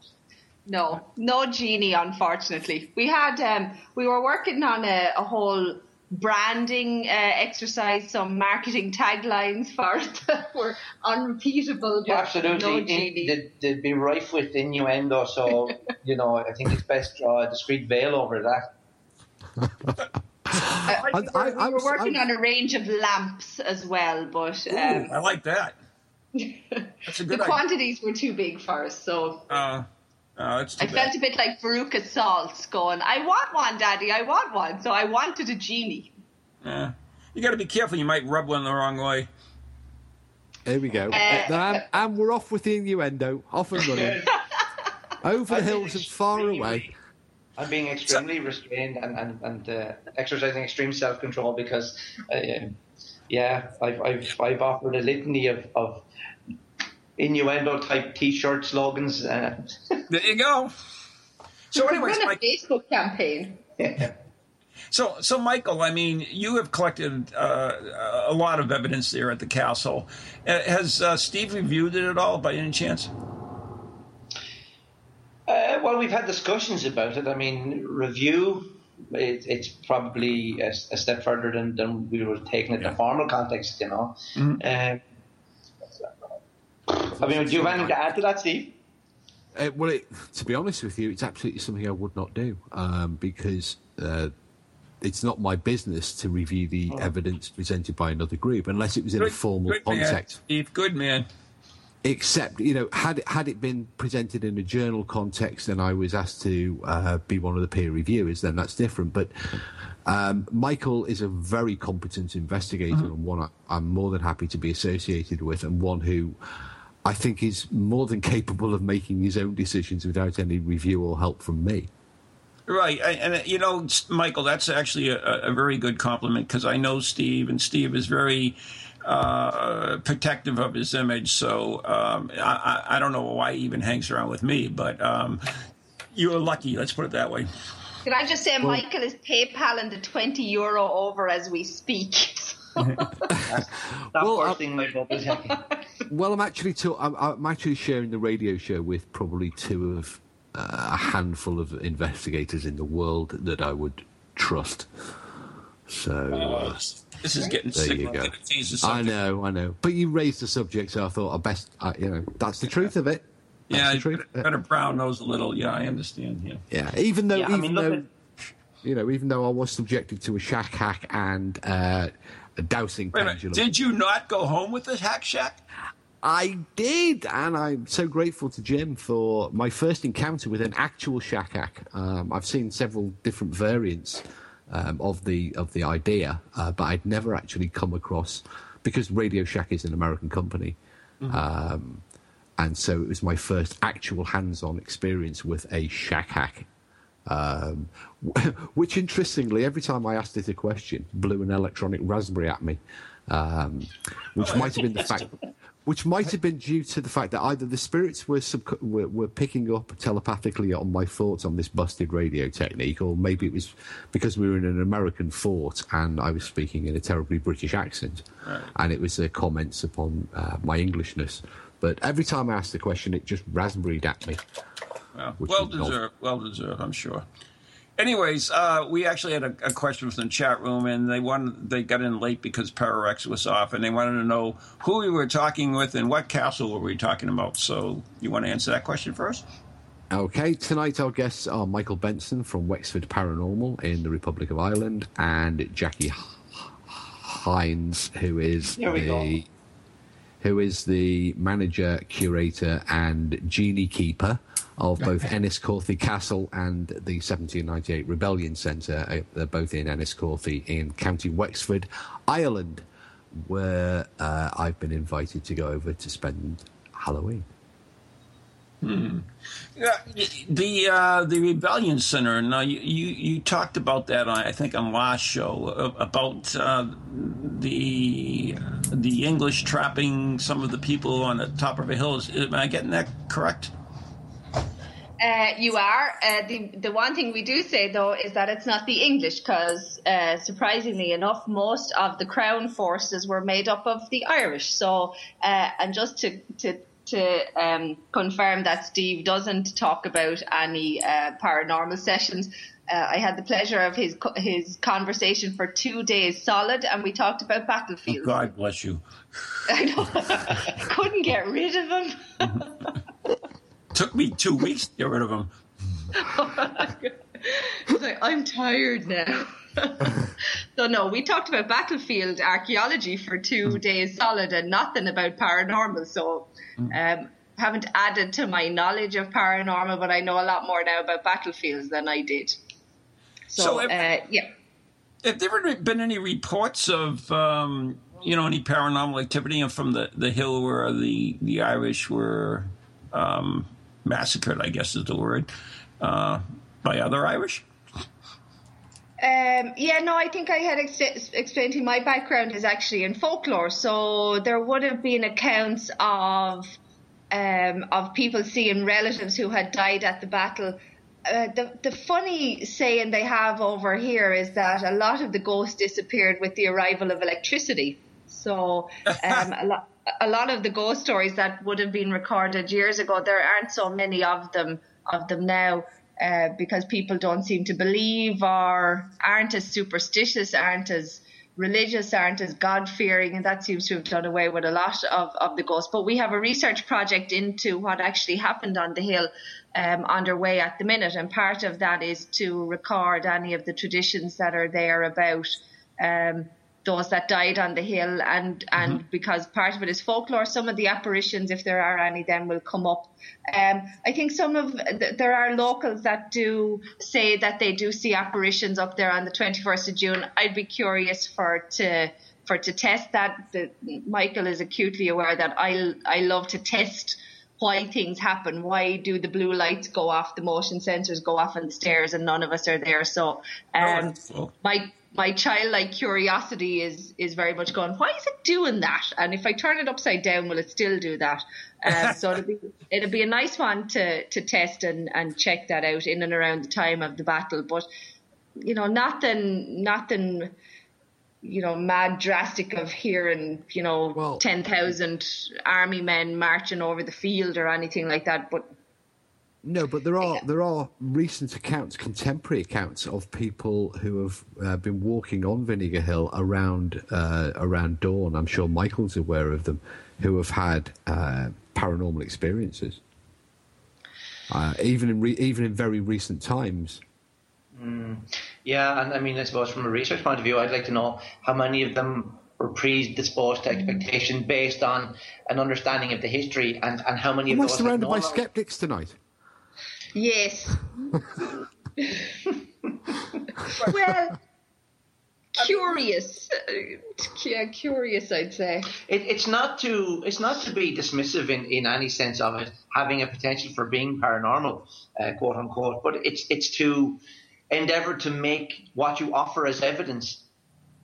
D: no, no genie, unfortunately. We had, um, we were working on a, a whole branding uh, exercise, some marketing taglines for it that were unrepeatable. But
C: Absolutely,
D: no
C: in,
D: genie.
C: they'd, they'd be rife with innuendo. So you know, I think it's best draw a discreet veil over that.
D: I, I,
B: I-
D: we were,
B: I-
D: we were
B: was-
D: working
B: I-
D: on a range of lamps as well, but
A: Ooh,
D: um,
A: I like that. That's a
D: the
A: idea.
D: quantities were too big for us. So
A: Uh, uh, it's too
D: I
A: bad.
D: felt a bit like Veruca Salt going, I want one, Daddy, I want one. So I wanted a genie.
A: Yeah. You got to be careful. You might rub one the wrong way.
B: There we go.
D: Uh,
B: and, and we're off with the innuendo, off and running. Over the hills and far away.
C: I'm being extremely restrained and and, and uh, exercising extreme self control because, uh, yeah, I've, I've I've offered a litany of, of innuendo type T-shirt slogans. Uh,
A: there you go. So, anyways,
D: run a
A: Mike,
D: Facebook campaign. Yeah.
A: so so Michael, I mean, you have collected uh, a lot of evidence there at the castle. Uh, has uh, Steve reviewed it at all, by any chance?
C: Uh, well, we've had discussions about it. I mean, review. It, it's probably a, a step further than, than we were taking it in a formal context, you know. Um, I mean, do you have anything to add to that, Steve?
B: Uh, well, it, to be honest with you, it's absolutely something I would not do um, because uh, it's not my business to review the evidence presented by another group unless it was in a formal
A: good man,
B: context.
A: Steve, good man.
B: Except, you know, had it, had it been presented in a journal context and I was asked to uh, be one of the peer reviewers, then that's different. But um, Michael is a very competent investigator and one I, I'm more than happy to be associated with, and one who I think is more than capable of making his own decisions without any review or help from me.
A: Right, I- and uh, you know, Michael, that's actually a, a very good compliment because I know Steve, and Steve is very uh, protective of his image. So um, I, I I don't know why he even hangs around with me, but um, you're lucky. Let's put it that way.
D: Can I just say, Michael is PayPaling the 20 euro over as we speak.
C: Stop bursting my bubbles.
B: Well, I'm actually to, I'm, I'm actually sharing the radio show with probably two of uh, a handful of investigators in the world that I would trust. So uh,
A: This is getting
B: there
A: sick.
B: you
A: I'm
B: go.
A: gonna change the
B: I know, I know. But you raised the subject, so I thought I best, I, you know, that's the truth of it. That's
A: Yeah,
B: the truth.
A: better, better brown nose a little. Yeah, I understand. Yeah.
B: Yeah, even though,
C: Yeah, I
B: even
C: mean,
B: though,
C: at-
B: you know, even though I was subjected to a shack hack and uh, dowsing
A: Wait
B: pendulum.
A: did you not go home with the hack shack?
B: I did, and I'm so grateful to Jim for my first encounter with an actual shack hack. Um, I've seen several different variants um, of the of the idea, uh, but I'd never actually come across because Radio Shack is an American company, um, and so it was my first actual hands-on experience with a shack hack. Um, which interestingly, every time I asked it a question, blew an electronic raspberry at me, um, which might have been the fact, which might have been due to the fact that either the spirits were, sub- were were picking up telepathically on my thoughts on this busted radio technique, or maybe it was because we were in an American fort and I was speaking in a terribly British accent, and it was uh, comments upon uh, my Englishness. But every time I asked the question, it just raspberried at me.
A: Well, well
B: is not-
A: deserved. Well deserved, I'm sure. Anyways, uh, we actually had a, a question from the chat room, and they wanted they got in late because Pararex was off, and they wanted to know who we were talking with and what castle were we talking about. So, you want to answer that question first?
B: Okay, tonight our guests are Michael Benson from Wexford Paranormal in the Republic of Ireland and Jackie Hines, who is the
C: go.
B: who is the manager, curator, and genie keeper of both Enniscorthy Castle and the 1798 Rebellion Centre. Uh, They're both in Enniscorthy in County Wexford, Ireland, where uh, I've been invited to go over to spend Halloween.
A: Yeah, the uh, the Rebellion Center. Now, you, you, you talked about that, on, I think, on last show uh, about uh, the the English trapping some of the people on the top of a hill. Am I getting that correct?
D: Uh, you are. Uh, the the one thing we do say though is that it's not the English, because uh, surprisingly enough, most of the Crown forces were made up of the Irish. So, uh, and just to to to um, confirm that Steve doesn't talk about any uh, paranormal sessions. Uh, I had the pleasure of his his conversation for two days solid, and we talked about battlefields.
A: God bless you.
D: I know. I couldn't get rid of him.
A: Took me two weeks to get rid of them.
D: He's like, I'm tired now. so no, we talked about battlefield archaeology for two days solid and nothing about paranormal. So um, haven't added to my knowledge of paranormal, but I know a lot more now about battlefields than I did. So,
A: So if-
D: uh, yeah.
A: Have there been any reports of um, you know any paranormal activity from the, the hill where the, the Irish were um, massacred? I guess is the word. Uh, by other Irish?
D: Um, yeah, no, I think I had ex- explained to you my background is actually in folklore. So there would have been accounts of um, of people seeing relatives who had died at the battle. Uh, the the funny saying they have over here is that a lot of the ghosts disappeared with the arrival of electricity. So um, a lot a lot of the ghost stories that would have been recorded years ago, there aren't so many of them of them now uh, because people don't seem to believe or aren't as superstitious, aren't as religious, aren't as God fearing, and that seems to have done away with a lot of, of the ghosts. But we have a research project into what actually happened on the hill um, underway at the minute, and part of that is to record any of the traditions that are there about. Um, those that died on the hill and and mm-hmm. because part of it is folklore some of the apparitions if there are any then will come up um, I think some of there are locals that do say that they do see apparitions up there on the 21st of June I'd be curious for to for to test that the, Michael is acutely aware that I I love to test why things happen. Why do the blue lights go off, the motion sensors go off on the stairs, and none of us are there? So, um, oh, my my childlike curiosity is is very much going, why is it doing that? And if I turn it upside down, will it still do that? Um, so it'll be it'll be a nice one to to test and and check that out in and around the time of the battle. But you know, nothing nothing you know, mad drastic of hearing, you know, well, 10,000 army men marching over the field or anything like that. But
B: no, but there are there are recent accounts, contemporary accounts of people who have uh, been walking on Vinegar Hill around uh, around dawn. I'm sure Michael's aware of them, who have had uh, paranormal experiences, uh, even in re- even in very recent times.
C: Mm. Yeah, and I mean, I suppose from a research point of view, I'd like to know how many of them were predisposed to expectation based on an understanding of the history, and, and how many
B: Am
C: of those.
B: Am I surrounded by skeptics tonight?
D: Yes. well, curious. Yeah, curious, I'd say.
C: It, it's not to it's not to be dismissive in, in any sense of it having a potential for being paranormal, uh, quote unquote. But it's it's to endeavour to make what you offer as evidence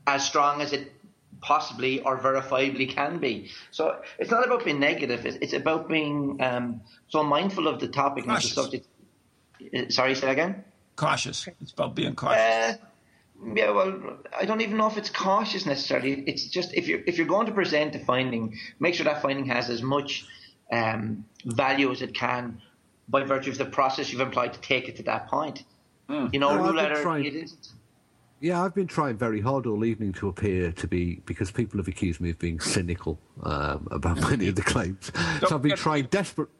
C: as strong as it possibly or verifiably can be. So it's not about being negative. It's, about being um, so mindful of the topic and the subject uh, sorry, say that again.
A: Cautious. It's about being cautious. Uh,
C: yeah, well, I don't even know if it's cautious necessarily. It's just if you're if you're going to present a finding, make sure that finding has as much um, value as it can by virtue of the process you've employed to take it to that point. Mm. You know, no, letter, trying, it isn't.
B: Yeah, I've been trying very hard all evening to appear to be because people have accused me of being cynical um, about many of the claims. so I've been trying desperate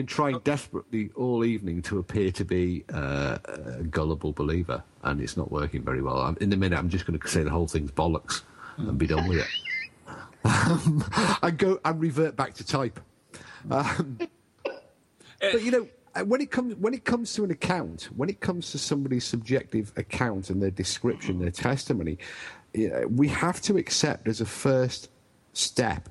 B: been trying desperately all evening to appear to be uh, a gullible believer, and it's not working very well. I'm, in a minute, I'm just going to say the whole thing's bollocks and be done with it. Um, and go and revert back to type. Um, but you know, uh, when it comes when it comes to an account, when it comes to somebody's subjective account and their description, their testimony, we have to accept as a first step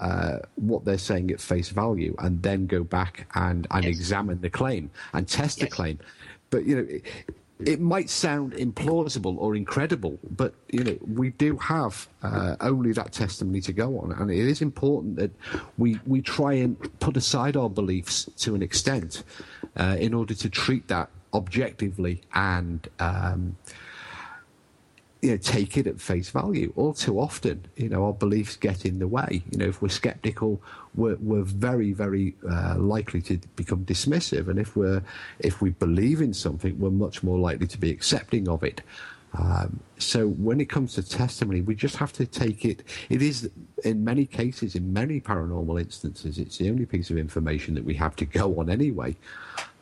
B: uh, what they're saying at face value and then go back and, and yes. examine the claim and test yes. the claim. But, you know, it, it, might sound implausible or incredible, but, you know, we do have uh, only that testimony to go on. And it is important that we, we try and put aside our beliefs to an extent uh, in order to treat that objectively and. Um, you know, take it at face value. All too often, you know, our beliefs get in the way. You know, if we're skeptical, we're, we're very, very uh, likely to become dismissive, and if we're if we believe in something, we're much more likely to be accepting of it. Um, so when it comes to testimony, we just have to take it. It is, in many cases, in many paranormal instances, it's the only piece of information that we have to go on anyway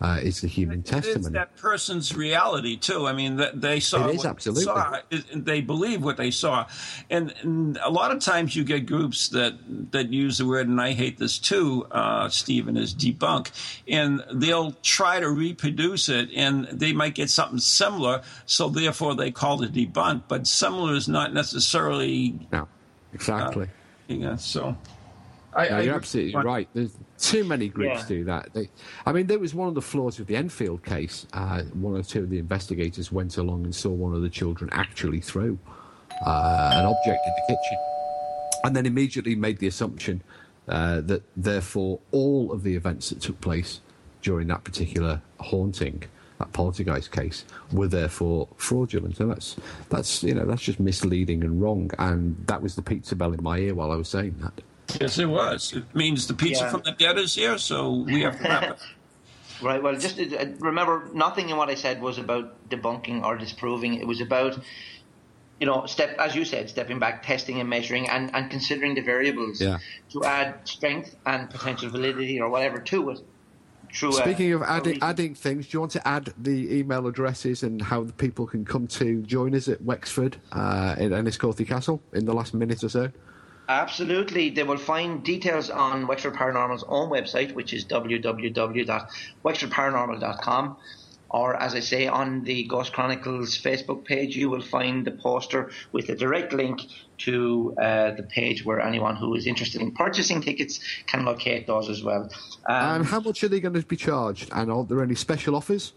B: uh, is the human
A: it
B: testimony.
A: It's that person's reality too. I mean, they saw
B: it is absolutely.
A: Saw, they believe what they saw, and, and, a lot of times you get groups that that use the word, and I hate this too, uh, Stephen, is debunk, and they'll try to reproduce it, and they might get something similar, so therefore they call it debunk. But similar is not necessarily
B: no, exactly.
A: Uh, yeah, so. I,
B: No,
A: I-
B: you're absolutely right. There's too many groups
C: Yeah.
B: do that. They, I mean, there was one of the flaws of the Enfield case. Uh, one or two of the investigators went along and saw one of the children actually throw uh, an object in the kitchen, and then immediately made the assumption uh, that therefore all of the events that took place during that particular haunting, that poltergeist case, were therefore fraudulent. And that's that's you know that's just misleading and wrong. And that was the pizza bell in my ear while I was saying that.
A: Yes, it was. It means the pizza
C: Yeah.
A: from the dead is here, so we have to wrap it.
C: Right. Well, just uh, remember, nothing in what I said was about debunking or disproving. It was about, you know, step as you said, stepping back, testing and measuring, and, and considering the variables
B: Yeah.
C: to add strength and potential validity or whatever to it. A-
B: Speaking of adding, adding things, do you want to add the email addresses and how the people can come to join us at Wexford uh, in Enniscorthy Castle in the last minute or so?
C: Absolutely. They will find details on Wexford Paranormal's own website, which is www.wexfordparanormal.com. Or, as I say, on the Ghost Chronicles Facebook page, you will find the poster with a direct link to uh, the page where anyone who is interested in purchasing tickets can locate those as well. Um,
B: and how much are they going to be charged? And are there any special offers?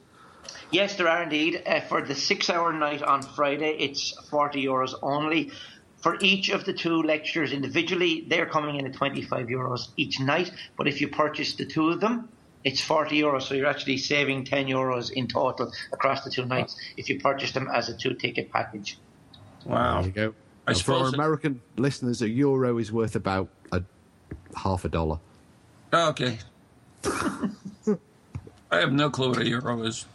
C: Yes, there are indeed. Uh, for the six hour night on Friday, it's 40 euros only. For each of the two lectures individually, they're coming in at 25 euros each night. But if you purchase the two of them, it's 40 euros. So you're actually saving 10 euros in total across the two nights if you purchase them as a two ticket package.
A: Wow.
B: There you go.
A: I
B: And for our
A: suppose it-
B: American listeners, a euro is worth about a half a dollar.
A: Okay. I have no clue what a euro is.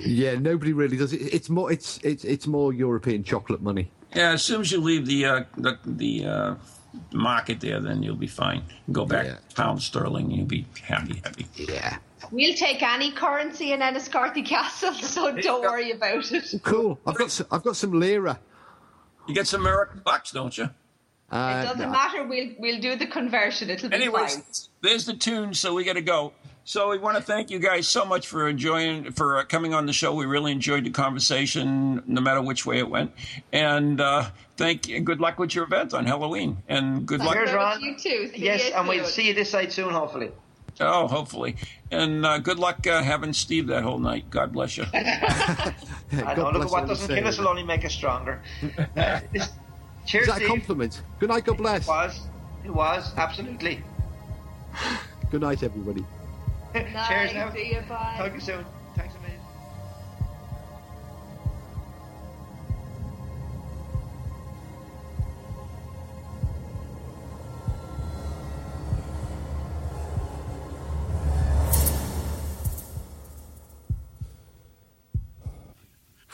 B: Yeah, nobody really does it. It's more, it's it's it's more European chocolate money.
A: Yeah, as soon as you leave the uh, the, the uh, market there, then you'll be fine. Go back
B: Yeah.
A: pound sterling, you'll be happy, happy.
B: Yeah.
D: We'll take any currency in Enniscorthy Castle, so don't worry about it.
B: Cool. I've got some, I've got some lira.
A: You get some American bucks, don't you?
B: Uh,
D: it doesn't
B: no.
D: matter. We'll we'll do the conversion. It'll be
A: Anyways,
D: fine.
A: there's the tune, so we got to go. So we want to thank you guys so much for enjoying, for uh, coming on the show. We really enjoyed the conversation, no matter which way it went. And uh, thank you. Good luck with your event on Halloween, and good luck.
C: Cheers, Ron.
D: You too. See
C: yes,
D: you
C: and we'll see you this side soon, hopefully.
A: Oh, hopefully, and uh, good luck uh, having Steve that whole night. God bless you.
C: I
B: God
C: know, look
B: bless
C: what doesn't kill us will only make us stronger. Uh, this- cheers,
B: Is that a
C: Steve.
B: compliment? Good night. God bless.
C: It was. It was, absolutely.
B: Good night, everybody.
C: Cheers
D: Night,
C: now.
D: See you. Bye.
C: Talk to you soon.